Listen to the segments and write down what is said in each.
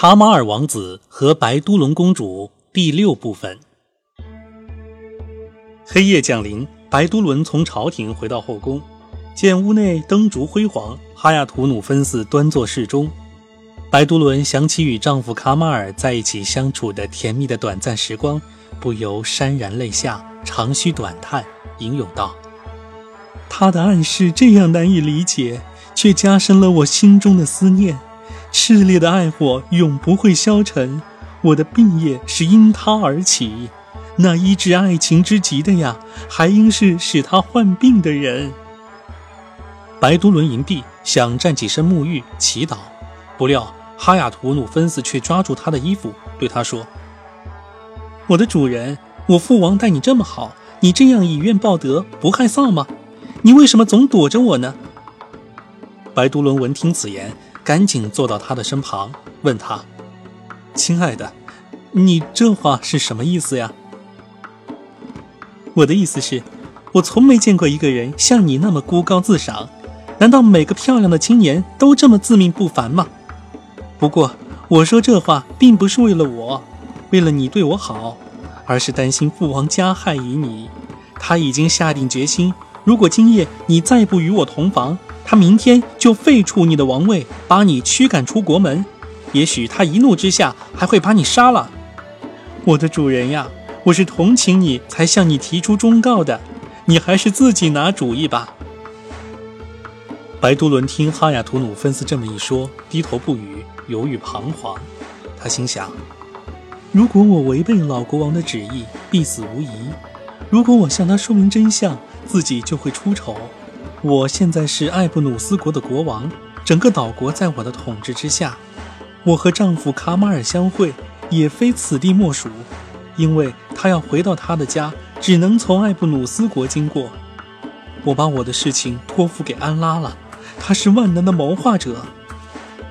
卡马尔王子和白都伦公主第六部分。黑夜降临，白都伦从朝廷回到后宫，见屋内灯烛辉煌，哈亚图努芬斯端坐室中。白都伦想起与丈夫卡马尔在一起相处的甜蜜的短暂时光，不由潸然泪下，长吁短叹，吟咏道：“他的暗示这样难以理解，却加深了我心中的思念。炽烈的爱火永不会消沉，我的病也是因他而起。那医治爱情之疾的呀，还应是使他患病的人。”白都伦营地想站起身沐浴祈祷，不料。哈亚图努芬斯却抓住他的衣服，对他说：“我的主人，我父王待你这么好，你这样以怨报德，不害臊吗？你为什么总躲着我呢？”白都伦闻听此言，赶紧坐到他的身旁，问他：“亲爱的，你这话是什么意思呀？”我的意思是，我从没见过一个人像你那么孤高自赏。难道每个漂亮的青年都这么自命不凡吗？不过，我说这话并不是为了我，为了你对我好，而是担心父王加害于你。他已经下定决心，如果今夜你再不与我同房，他明天就废除你的王位，把你驱赶出国门。也许他一怒之下还会把你杀了。我的主人呀，我是同情你才向你提出忠告的，你还是自己拿主意吧。白都伦听哈亚图努芬斯这么一说，低头不语。犹豫彷徨，他心想：如果我违背老国王的旨意，必死无疑；如果我向他说明真相，自己就会出丑。我现在是艾布努斯国的国王，整个岛国在我的统治之下。我和丈夫卡马尔相会，也非此地莫属，因为他要回到他的家，只能从艾布努斯国经过。我把我的事情托付给安拉了，他是万能的谋划者。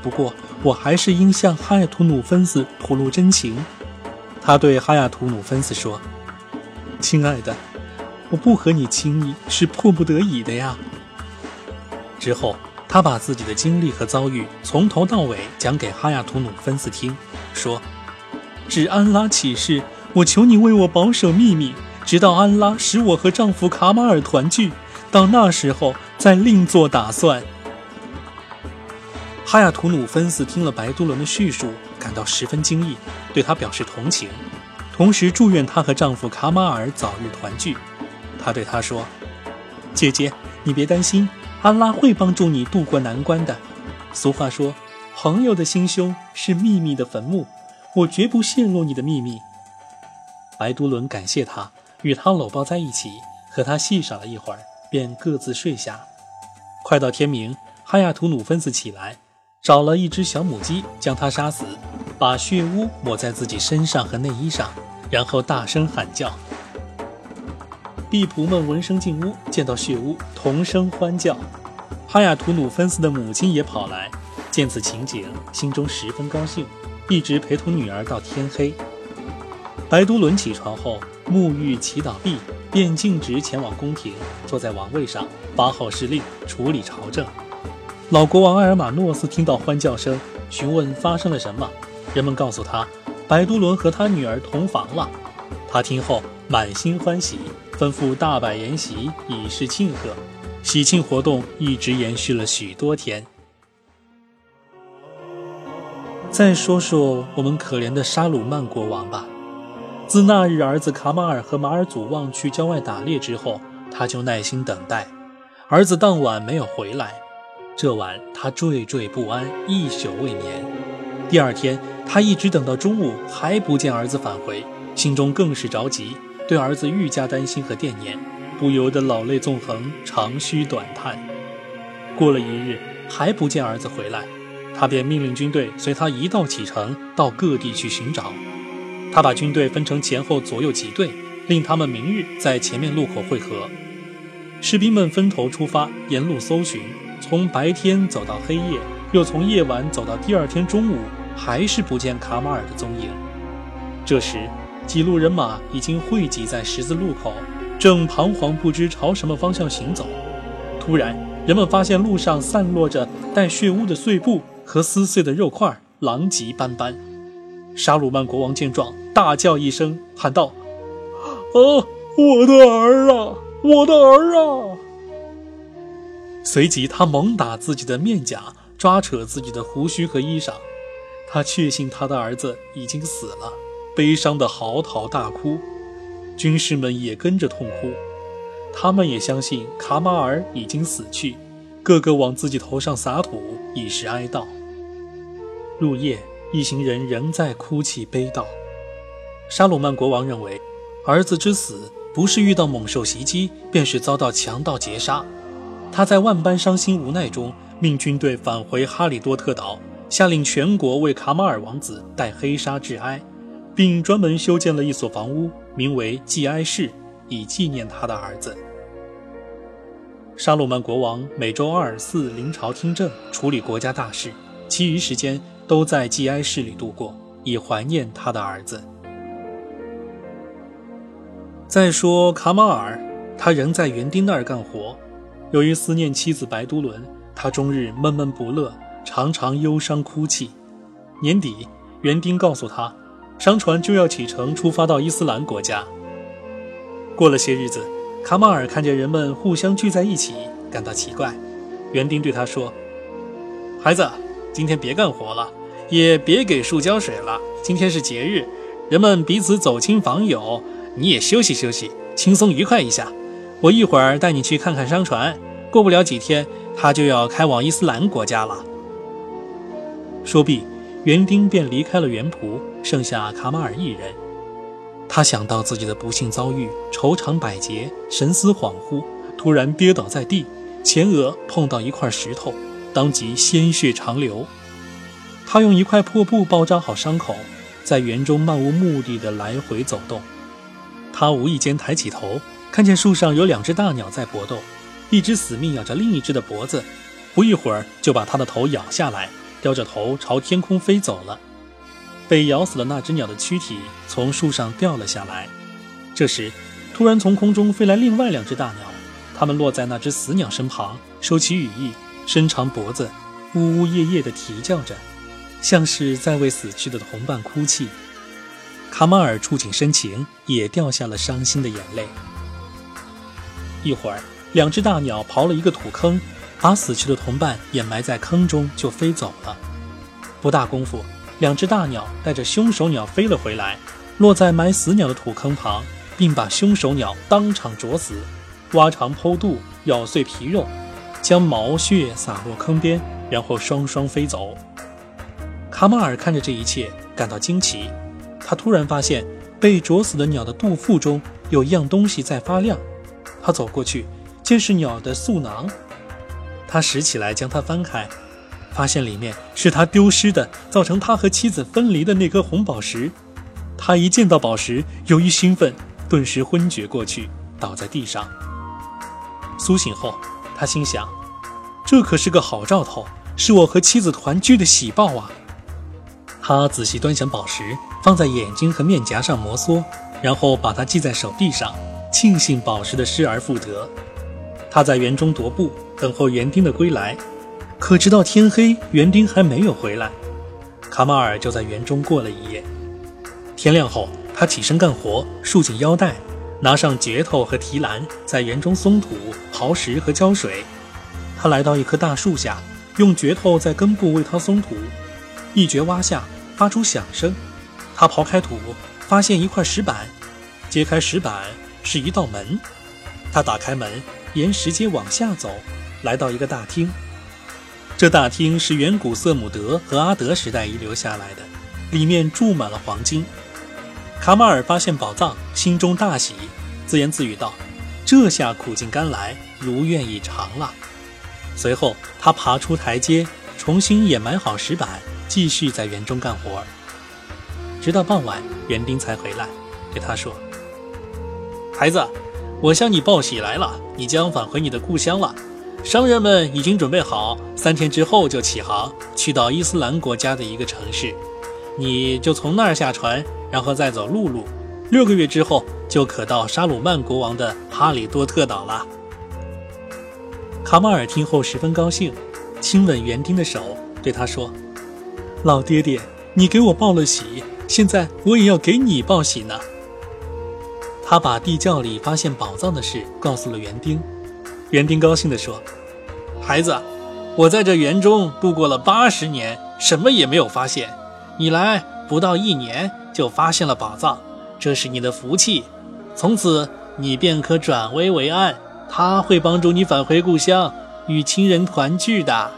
不过。我还是应向哈亚图努芬斯吐露真情。他对哈亚图努芬斯说：“亲爱的，我不和你亲密是迫不得已的呀。”之后，他把自己的经历和遭遇从头到尾讲给哈亚图努芬斯听，说：“指安拉起誓，我求你为我保守秘密，直到安拉使我和丈夫卡马尔团聚，到那时候再另做打算。”哈亚图努芬斯听了白都伦的叙述，感到十分惊异，对他表示同情，同时祝愿她和丈夫卡马尔早日团聚。他对他说：“姐姐，你别担心，安拉会帮助你渡过难关的。俗话说，朋友的心胸是秘密的坟墓，我绝不泄露你的秘密。”白都伦感谢他，与他搂抱在一起，和他戏耍了一会儿，便各自睡下。快到天明，哈亚图努芬斯起来。找了一只小母鸡，将它杀死，把血污抹在自己身上和内衣上，然后大声喊叫。婢仆们闻声进屋，见到血污，同声欢叫。哈亚图努芬斯的母亲也跑来，见此情景，心中十分高兴，一直陪同女儿到天黑。白都伦起床后，沐浴祈祷毕，便径直前往宫廷，坐在王位上，发号施令，处理朝政。老国王埃尔马诺斯听到欢叫声，询问发生了什么。人们告诉他，白都伦和他女儿同房了。他听后满心欢喜，吩咐大摆筵席以示庆贺。喜庆活动一直延续了许多天。再说说我们可怜的沙鲁曼国王吧。自那日儿子卡马尔和马尔祖旺去郊外打猎之后，他就耐心等待，儿子当晚没有回来。这晚，他惴惴不安，一宿未眠。第二天，他一直等到中午还不见儿子返回，心中更是着急，对儿子愈加担心和惦念，不由得老泪纵横，长吁短叹。过了一日，还不见儿子回来，他便命令军队随他一道启程，到各地去寻找。他把军队分成前后左右几队，令他们明日在前面路口汇合。士兵们分头出发，沿路搜寻。从白天走到黑夜，又从夜晚走到第二天中午，还是不见卡马尔的踪影。这时，几路人马已经汇集在十字路口，正彷徨不知朝什么方向行走。突然，人们发现路上散落着带血污的碎布和撕碎的肉块，狼藉斑斑。沙鲁曼国王见状，大叫一声，喊道：“啊，我的儿啊，我的儿啊！”随即，他猛打自己的面颊，抓扯自己的胡须和衣裳。他确信他的儿子已经死了，悲伤的嚎啕大哭。军士们也跟着痛哭，他们也相信卡马尔已经死去，个个往自己头上撒土，以示哀悼。入夜，一行人仍在哭泣悲悼。沙鲁曼国王认为，儿子之死不是遇到猛兽袭击，便是遭到强盗劫杀。他在万般伤心无奈中，命军队返回哈里多特岛，下令全国为卡马尔王子戴黑纱致哀，并专门修建了一所房屋。名为祭哀室，以纪念他的儿子。沙鲁曼国王每周二四临朝听政，处理国家大事，其余时间都在祭哀室里度过，以怀念他的儿子。再说卡马尔，他仍在园丁那儿干活。由于思念妻子白都伦，他终日闷闷不乐，常常忧伤哭泣。年底，园丁告诉他。商船就要启程，出发到伊斯兰国家。过了些日子，卡马尔看见人们互相聚在一起，感到奇怪。园丁对他说：“孩子，今天别干活了，也别给树浇水了。今天是节日，人们彼此走亲访友，你也休息休息，轻松愉快一下。我一会儿带你去看看商船。过不了几天，他就要开往伊斯兰国家了。”说毕。园丁便离开了园圃，剩下卡马尔一人。他想到自己的不幸遭遇，愁肠百结，神思恍惚，突然跌倒在地，前额碰到一块石头，当即鲜血长流。他用一块破布包扎好伤口，在园中漫无目的的来回走动。他无意间抬起头，看见树上有两只大鸟在搏斗，一只死命咬着另一只的脖子，不一会儿就把它的头咬下来。叼着头朝天空飞走了，被咬死的那只鸟的躯体从树上掉了下来。这时，突然从空中飞来另外两只大鸟，它们落在那只死鸟身旁，收起羽翼，伸长脖子，呜呜咽咽地啼叫着，像是在为死去的同伴哭泣。卡马尔触景生情，也掉下了伤心的眼泪。一会儿，两只大鸟刨了一个土坑。把死去的同伴掩埋在坑中，就飞走了。不大功夫，两只大鸟带着凶手鸟飞了回来，落在埋死鸟的土坑旁，并把凶手鸟当场啄死，挖肠剖肚，咬碎皮肉，将毛血洒落坑边，然后双双飞走。卡马尔看着这一切，感到惊奇。他突然发现被啄死的鸟的肚腹中有一样东西在发亮。他走过去，见是鸟的嗉囊。他拾起来，将它翻开，发现里面是他丢失的、造成他和妻子分离的那颗红宝石。他一见到宝石，由于兴奋，顿时昏厥过去，倒在地上。苏醒后，他心想：这可是个好兆头，是我和妻子团聚的喜报啊！他仔细端详宝石，放在眼睛和面颊上摩挲，然后把它系在手臂上，庆幸宝石的失而复得。他在园中踱步。等候园丁的归来，可直到天黑，园丁还没有回来。卡马尔就在园中过了一夜。天亮后，他起身干活，束紧腰带，拿上镢头和提篮，在园中松土、刨石和浇水。他来到一棵大树下，用镢头在根部为它松土，一镢挖下，发出响声。他刨开土，发现一块石板，揭开石板是一道门。他打开门，沿石阶往下走。来到一个大厅，这大厅是远古瑟姆德和阿德时代遗留下来的，里面注满了黄金。卡马尔发现宝藏，心中大喜，自言自语道：“这下苦尽甘来，如愿以偿了。”随后，他爬出台阶，重新掩埋好石板，继续在园中干活。直到傍晚，园丁才回来，对他说：“孩子，我向你报喜来了，你将返回你的故乡了。”商人们已经准备好，三天之后就起航，去到伊斯兰国家的一个城市。你就从那儿下船，然后再走陆路，六个月之后就可到沙鲁曼国王的哈里多特岛了。卡马尔听后十分高兴，亲吻园丁的手，对他说：“老爹爹，你给我报了喜，现在我也要给你报喜呢。他把地窖里发现宝藏的事告诉了园丁，园丁高兴地说：“孩子，我在这园中度过了八十年，什么也没有发现，你来不到一年就发现了宝藏，这是你的福气。从此你便可转危为安，他会帮助你返回故乡，与亲人团聚的。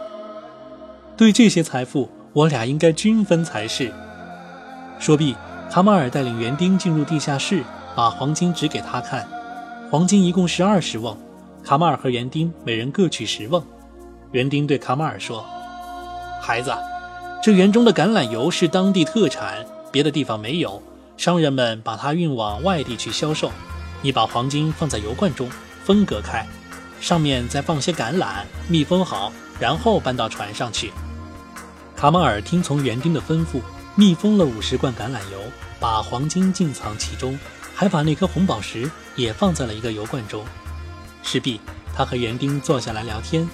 对这些财富，我俩应该均分才是。”说毕，卡马尔带领园丁进入地下室。把黄金指给他看，黄金一共是二十瓮，卡马尔和园丁每人各取十瓮。园丁对卡马尔说：“孩子，这园中的橄榄油是当地特产，别的地方没有，商人们把它运往外地去销售。你把黄金放在油罐中，分隔开，上面再放些橄榄，密封好，然后搬到船上去。”卡马尔听从园丁的吩咐，密封了五十罐橄榄油，把黄金静藏其中。还把那颗红宝石也放在了一个油罐中。事毕，他和园丁坐下来聊天。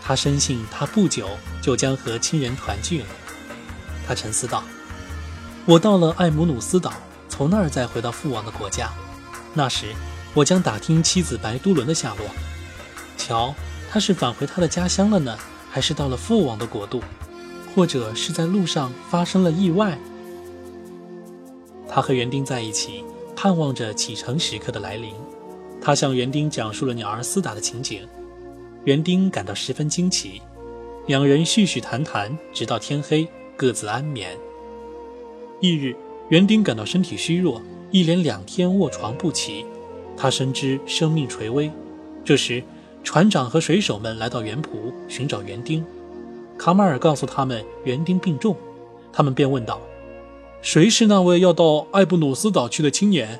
他深信他不久就将和亲人团聚了。他沉思道：“我到了艾姆努斯岛，从那儿再回到父王的国家。那时，我将打听妻子白都伦的下落。瞧，他是返回他的家乡了呢，还是到了父王的国度，或者是在路上发生了意外？”他和园丁在一起。盼望着启程时刻的来临，他向园丁讲述了鸟儿厮打的情景，园丁感到十分惊奇。两人絮絮谈谈，直到天黑，各自安眠。翌日，园丁感到身体虚弱，一连两天卧床不起，他深知生命垂危。这时，船长和水手们来到园圃寻找园丁，卡马尔告诉他们园丁病重，他们便问道。谁是那位要到艾布努斯岛去的青年？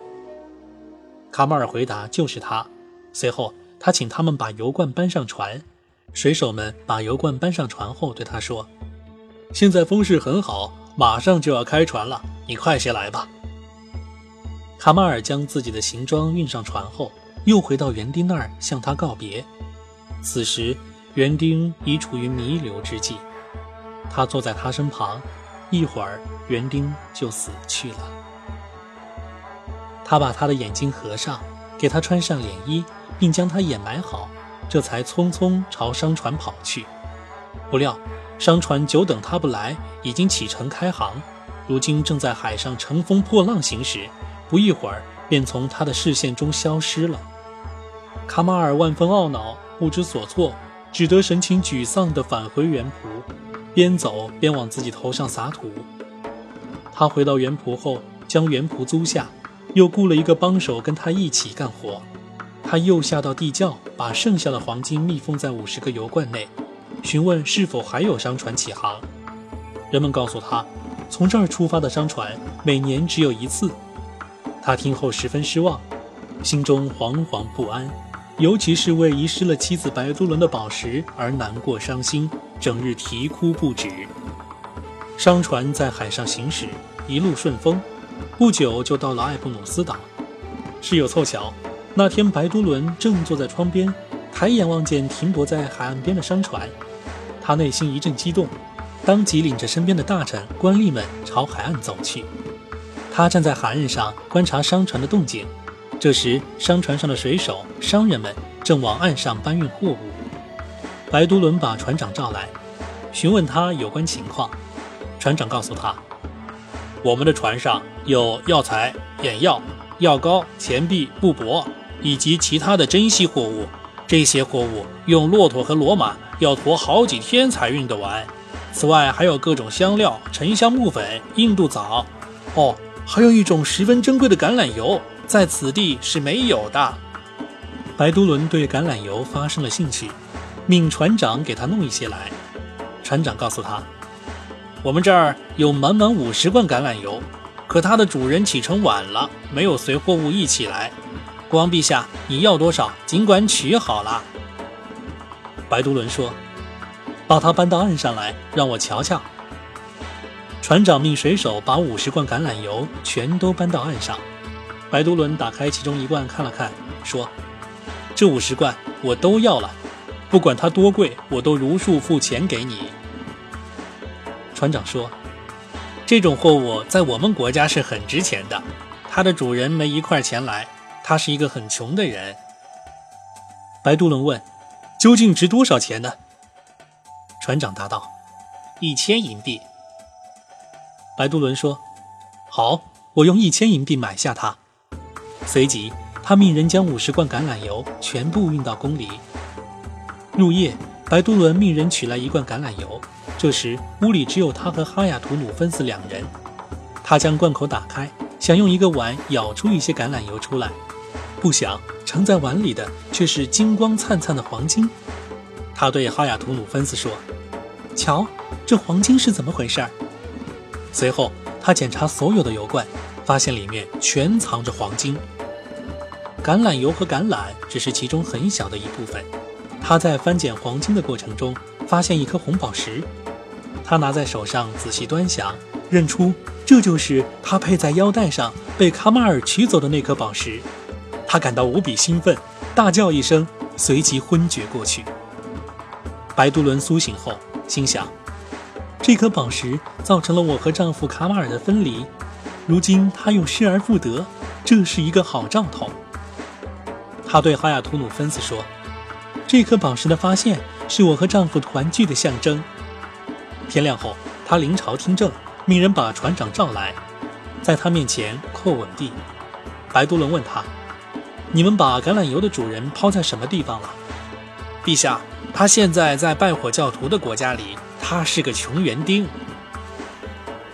卡马尔回答：“就是他。”随后，他请他们把油罐搬上船。水手们把油罐搬上船后，对他说：“现在风势很好，马上就要开船了，你快些来吧。”卡马尔将自己的行装运上船后，又回到园丁那儿向他告别。此时，园丁已处于弥留之际，他坐在他身旁。一会儿，园丁就死去了。他把他的眼睛合上，给他穿上脸衣，并将他掩埋好，这才匆匆朝商船跑去。不料，商船久等他不来，已经启程开航，如今正在海上乘风破浪行驶，不一会儿便从他的视线中消失了。卡马尔万分懊恼，不知所措，只得神情沮丧地返回园圃。边走边往自己头上撒土。他回到园圃后，将园圃租下，又雇了一个帮手跟他一起干活。他又下到地窖，把剩下的黄金密封在五十个油罐内，询问是否还有商船起航。人们告诉他，从这儿出发的商船每年只有一次。他听后十分失望，心中惶惶不安，尤其是为遗失了妻子白都伦的宝石而难过伤心。整日啼哭不止。商船在海上行驶，一路顺风，不久就到了艾布努斯岛。事有凑巧，那天白都伦正坐在窗边，抬眼望见停泊在海岸边的商船，他内心一阵激动，当即领着身边的大臣、官吏们朝海岸走去。他站在海岸上观察商船的动静。这时，商船上的水手、商人们正往岸上搬运货物。白都伦把船长召来，询问他有关情况。船长告诉他：“我们的船上有药材、眼药、药膏、钱币、布帛以及其他的珍稀货物。这些货物用骆驼和骡马要驮好几天才运得完。此外，还有各种香料、沉香木粉、印度枣。哦，还有一种十分珍贵的橄榄油，在此地是没有的。”白都伦对橄榄油发生了兴趣。命船长给他弄一些来。船长告诉他：“我们这儿有满满五十罐橄榄油，可它的主人启程晚了，没有随货物一起来。国王陛下，你要多少，尽管取好了。”白都伦说：“把它搬到岸上来，让我瞧瞧。”船长命水手把五十罐橄榄油全都搬到岸上。白都伦打开其中一罐看了看，说：“这五十罐我都要了。”不管它多贵，我都如数付钱给你。船长说：“这种货物在我们国家是很值钱的。它的主人没一块钱来，他是一个很穷的人。”白杜伦问：“究竟值多少钱呢？”船长答道：“一千银币。”白杜伦说：“好，我用一千银币买下它。”随即，他命人将五十罐橄榄油全部运到宫里。入夜，白都伦命人取来一罐橄榄油。这时，屋里只有他和哈雅图努芬斯两人。他将罐口打开，想用一个碗舀出一些橄榄油出来，不想盛在碗里的却是金光灿灿的黄金。他对哈雅图努芬斯说：“瞧，这黄金是怎么回事？”随后，他检查所有的油罐，发现里面全藏着黄金。橄榄油和橄榄只是其中很小的一部分。他在翻捡黄金的过程中，发现一颗红宝石。他拿在手上仔细端详，认出这就是他佩在腰带上被卡马尔取走的那颗宝石。他感到无比兴奋，大叫一声，随即昏厥过去。白杜伦苏醒后，心想。这颗宝石造成了我和丈夫卡马尔的分离，如今他又失而复得，这是一个好兆头。他对哈亚图努芬斯说：“这颗宝石的发现是我和丈夫团聚的象征。”天亮后，他临朝听政，命人把船长召来，在他面前叩吻地。白都伦问他：“你们把橄榄油的主人抛在什么地方了？”陛下，他现在在拜火教徒的国家里。他是个穷园丁。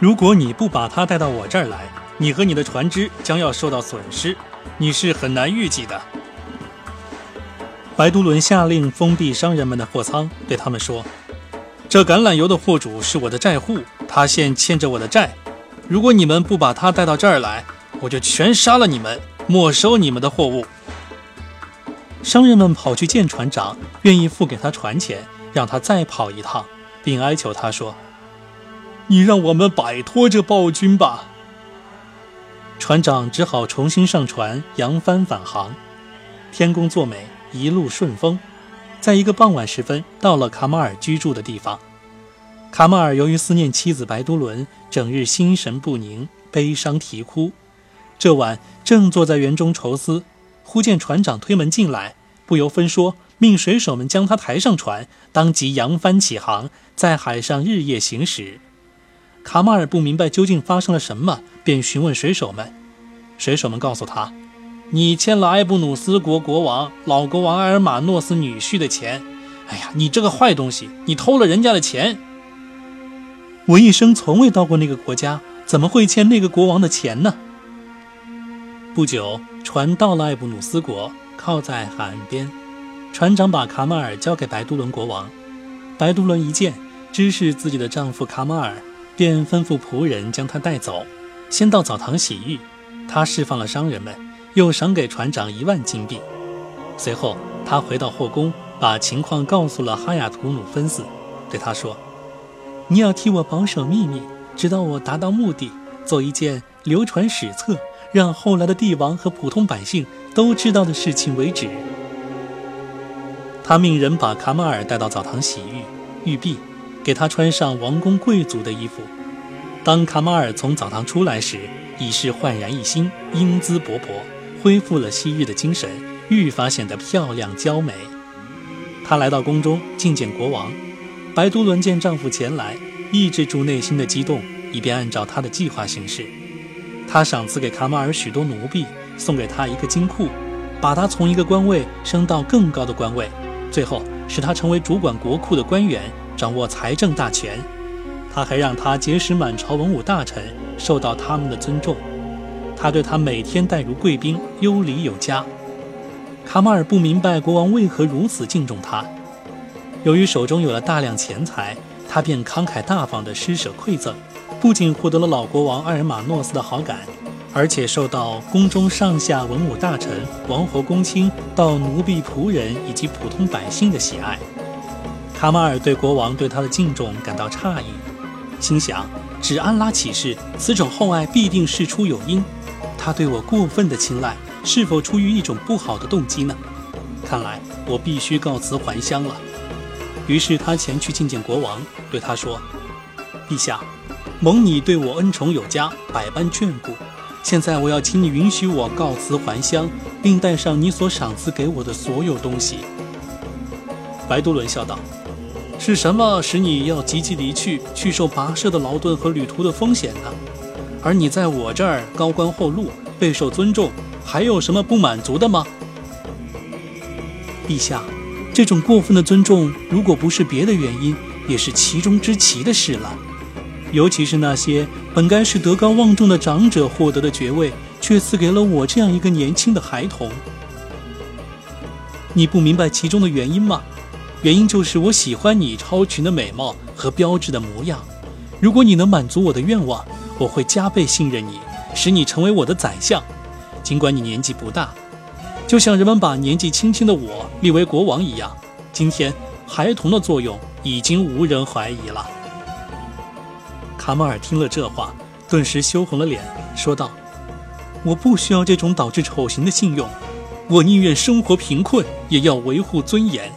如果你不把他带到我这儿来，你和你的船只将要受到损失，你是很难预计的。白都伦下令封闭商人们的货仓，对他们说：“这橄榄油的货主是我的债户，他现欠着我的债。如果你们不把他带到这儿来，我就全杀了你们，没收你们的货物。”商人们跑去见船长，愿意付给他船钱，让他再跑一趟。并哀求他说：“你让我们摆脱这暴君吧。”船长只好重新上船，扬帆返航。天公作美，一路顺风。在一个傍晚时分，到了卡马尔居住的地方。卡马尔由于思念妻子白都伦，整日心神不宁，悲伤啼哭。这晚正坐在园中愁思，忽见船长推门进来，不由分说。命水手们将他抬上船，当即扬帆起航，在海上日夜行驶。卡马尔不明白究竟发生了什么，便询问水手们。水手们告诉他：“你欠了埃布努斯国国王老国王埃尔马诺斯女婿的钱。哎呀，你这个坏东西，你偷了人家的钱！我一生从未到过那个国家，怎么会欠那个国王的钱呢？”不久，船到了埃布努斯国，靠在海岸边。船长把卡马尔交给白都伦国王，白都伦一见，知是自己的丈夫卡马尔，便吩咐仆人将他带走，先到澡堂洗浴。他释放了商人们，又赏给船长一万金币。随后，他回到后宫，把情况告诉了哈雅图努芬斯，对他说：“你要替我保守秘密，直到我达到目的，做一件流传史册，让后来的帝王和普通百姓都知道的事情为止。”他命人把卡马尔带到澡堂洗浴，浴毕，给他穿上王公贵族的衣服。当卡马尔从澡堂出来时，已是焕然一新，英姿勃勃，恢复了昔日的精神，愈发显得漂亮娇美。她来到宫中觐见国王，白都伦见丈夫前来，抑制住内心的激动，以便按照他的计划行事。他赏赐给卡马尔许多奴婢，送给他一个金库，把他从一个官位升到更高的官位。最后使他成为主管国库的官员，掌握财政大权。他还让他结识满朝文武大臣，受到他们的尊重。他对他每天待如贵宾，优礼有加。卡马尔不明白国王为何如此敬重他。由于手中有了大量钱财，他便慷慨大方地施舍馈赠，不仅获得了老国王阿尔马诺斯的好感。而且受到宫中上下文武大臣、王侯公卿到奴婢仆人以及普通百姓的喜爱。卡马尔对国王对他的敬重感到诧异，心想：只安拉起誓，此种厚爱必定事出有因。他对我过分的青睐，是否出于一种不好的动机呢？看来我必须告辞还乡了。于是他前去觐见国王，对他说：“陛下。”蒙你对我恩宠有加，百般眷顾。现在我要请你允许我告辞还乡，并带上你所赏赐给我的所有东西。白都伦笑道：“是什么使你要急急离去，去受跋涉的劳顿和旅途的风险呢？而你在我这儿高官厚禄，备受尊重，还有什么不满足的吗？”陛下，这种过分的尊重，如果不是别的原因，也是其中之奇的事了。尤其是那些本该是德高望重的长者获得的爵位，却赐给了我这样一个年轻的孩童。你不明白其中的原因吗？原因就是我喜欢你超群的美貌和标致的模样。如果你能满足我的愿望，我会加倍信任你，使你成为我的宰相。尽管你年纪不大，就像人们把年纪轻轻的我立为国王一样，今天孩童的作用已经无人怀疑了。卡马尔听了这话，顿时羞红了脸，说道：“我不需要这种导致丑行的信用，我宁愿生活贫困，也要维护尊严。”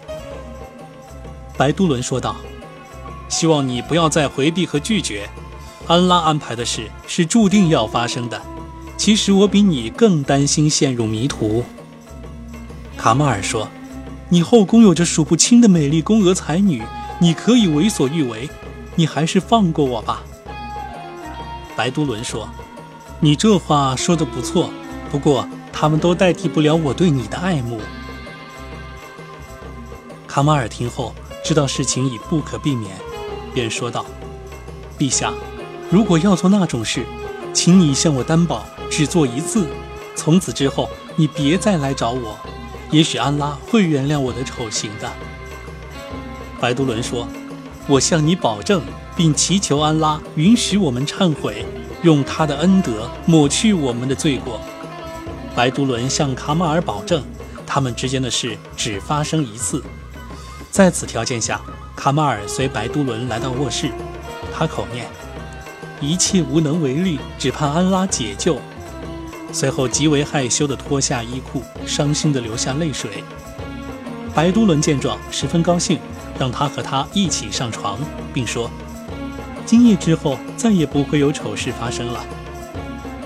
白都伦说道：“希望你不要再回避和拒绝，安拉安排的事是注定要发生的。其实我比你更担心陷入迷途。”卡马尔说：“你后宫有着数不清的美丽宫娥才女，你可以为所欲为，你还是放过我吧。”白都伦说：“你这话说的不错，不过他们都代替不了我对你的爱慕。”卡马尔听后知道事情已不可避免，便说道：“陛下，如果要做那种事，请你向我担保，只做一次，从此之后你别再来找我。也许安拉会原谅我的丑行的。”白都伦说：“我向你保证。”并祈求安拉允许我们忏悔，用他的恩德抹去我们的罪过。白都伦向卡马尔保证，他们之间的事只发生一次。在此条件下，卡马尔随白都伦来到卧室，他口念：“一切无能为力，只盼安拉解救。”随后极为害羞地脱下衣裤，伤心地流下泪水。白都伦见状十分高兴，让他和他一起上床，并说。今夜之后，再也不会有丑事发生了。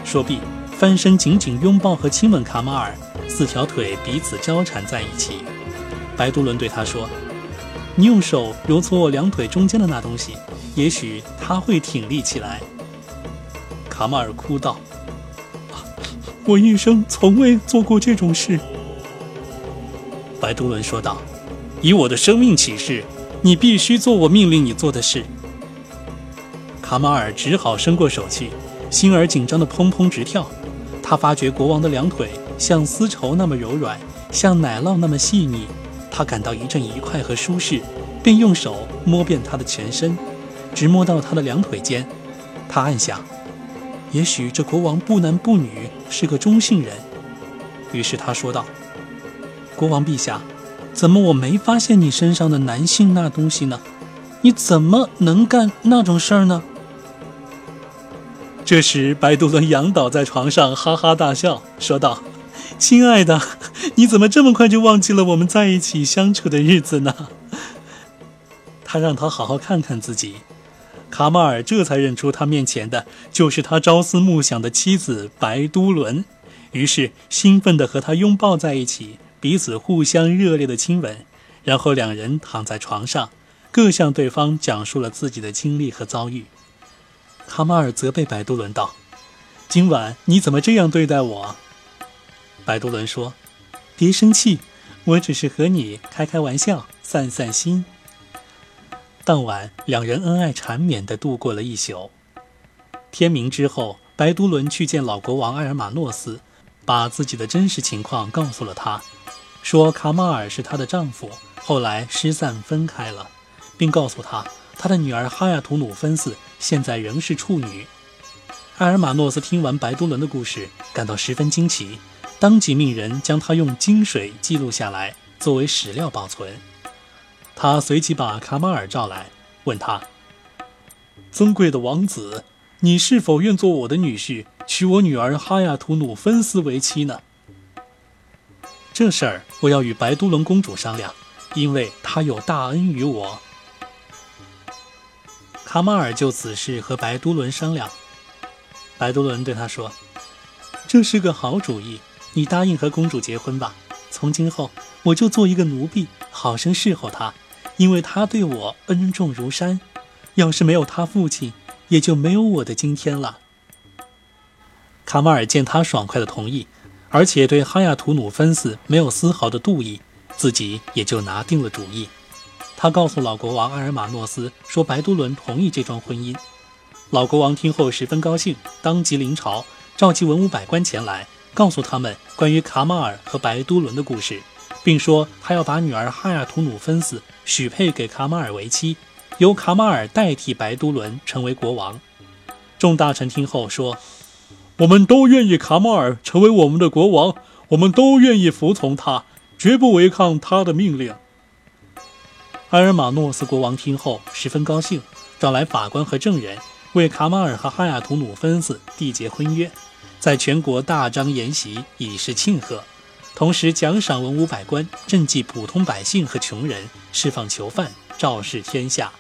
说毕，翻身紧紧拥抱和亲吻卡马尔，四条腿彼此交缠在一起。白都伦对他说：“你用手揉搓我两腿中间的那东西，也许它会挺立起来。”卡马尔哭道：“我一生从未做过这种事。”白都伦说道：“以我的生命起誓，你必须做我命令你做的事。”卡马尔只好伸过手去，心儿紧张的砰砰直跳。他发觉国王的两腿像丝绸那么柔软，像奶酪那么细腻，他感到一阵愉快和舒适，便用手摸遍他的全身，直摸到他的两腿间。他暗想，也许这国王不男不女，是个中性人。于是他说道：“国王陛下，怎么我没发现你身上的男性那东西呢？你怎么能干那种事儿呢？”这时，白杜伦仰倒在床上，哈哈大笑，说道：“亲爱的，你怎么这么快就忘记了我们在一起相处的日子呢？” 他让他好好看看自己，卡马尔这才认出他面前的就是他朝思暮想的妻子白都伦，于是兴奋地和他拥抱在一起，彼此互相热烈的亲吻，然后两人躺在床上，各向对方讲述了自己的经历和遭遇。卡马尔责备白都伦道：“今晚你怎么这样对待我？”白都伦说：“别生气，我只是和你开开玩笑，散散心。”当晚，两人恩爱缠绵地度过了一宿。天明之后，白都伦去见老国王埃尔马诺斯，把自己的真实情况告诉了他，说卡马尔是他的丈夫，后来失散分开了，并告诉他。他的女儿哈亚图努芬斯现在仍是处女。埃尔马诺斯听完白都伦的故事，感到十分惊奇，当即命人将他用金水记录下来，作为史料保存。他随即把卡马尔召来，问他：“尊贵的王子，你是否愿做我的女婿，娶我女儿哈亚图努芬斯为妻呢？”这事儿我要与白都伦公主商量，因为她有大恩于我。卡卡马尔就此事和白都伦商量。白都伦对他说：“这是个好主意，你答应和公主结婚吧。从今后，我就做一个奴婢，好生侍候她，因为她对我恩重如山。要是没有她父亲，也就没有我的今天了。”卡马尔见他爽快的同意，而且对哈亚图努芬斯没有丝毫的妒意，自己也就拿定了主意。他告诉老国王阿尔马诺斯说：“白都伦同意这桩婚姻。”老国王听后十分高兴，当即临朝，召集文武百官前来，告诉他们关于卡马尔和白都伦的故事，并说他要把女儿哈亚图努芬斯许配给卡马尔为妻，由卡马尔代替白都伦成为国王。众大臣听后说。我们都愿意卡马尔成为我们的国王，我们都愿意服从他，绝不违抗他的命令。埃尔马诺斯国王听后十分高兴，找来法官和证人，为卡马尔和哈亚图努芬斯缔结婚约，在全国大张筵席以示庆贺，同时奖赏文武百官，赈济普通百姓和穷人，释放囚犯，昭示天下。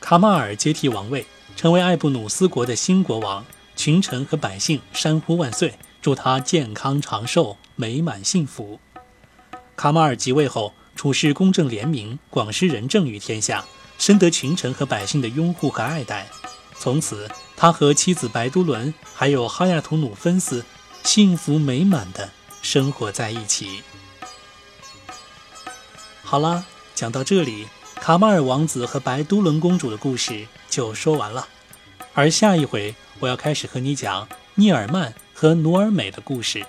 卡马尔接替王位，成为艾布努斯国的新国王。群臣和百姓山呼万岁，祝他健康长寿、美满幸福。卡马尔即位后，处事公正廉明，广施仁政于天下，深得群臣和百姓的拥护和爱戴。从此，他和妻子白都伦还有哈亚图努芬斯幸福美满的生活在一起。好啦，讲到这里，卡马尔王子和白都伦公主的故事就说完了，而下一回。我要开始和你讲聂尔曼和努尔美的故事。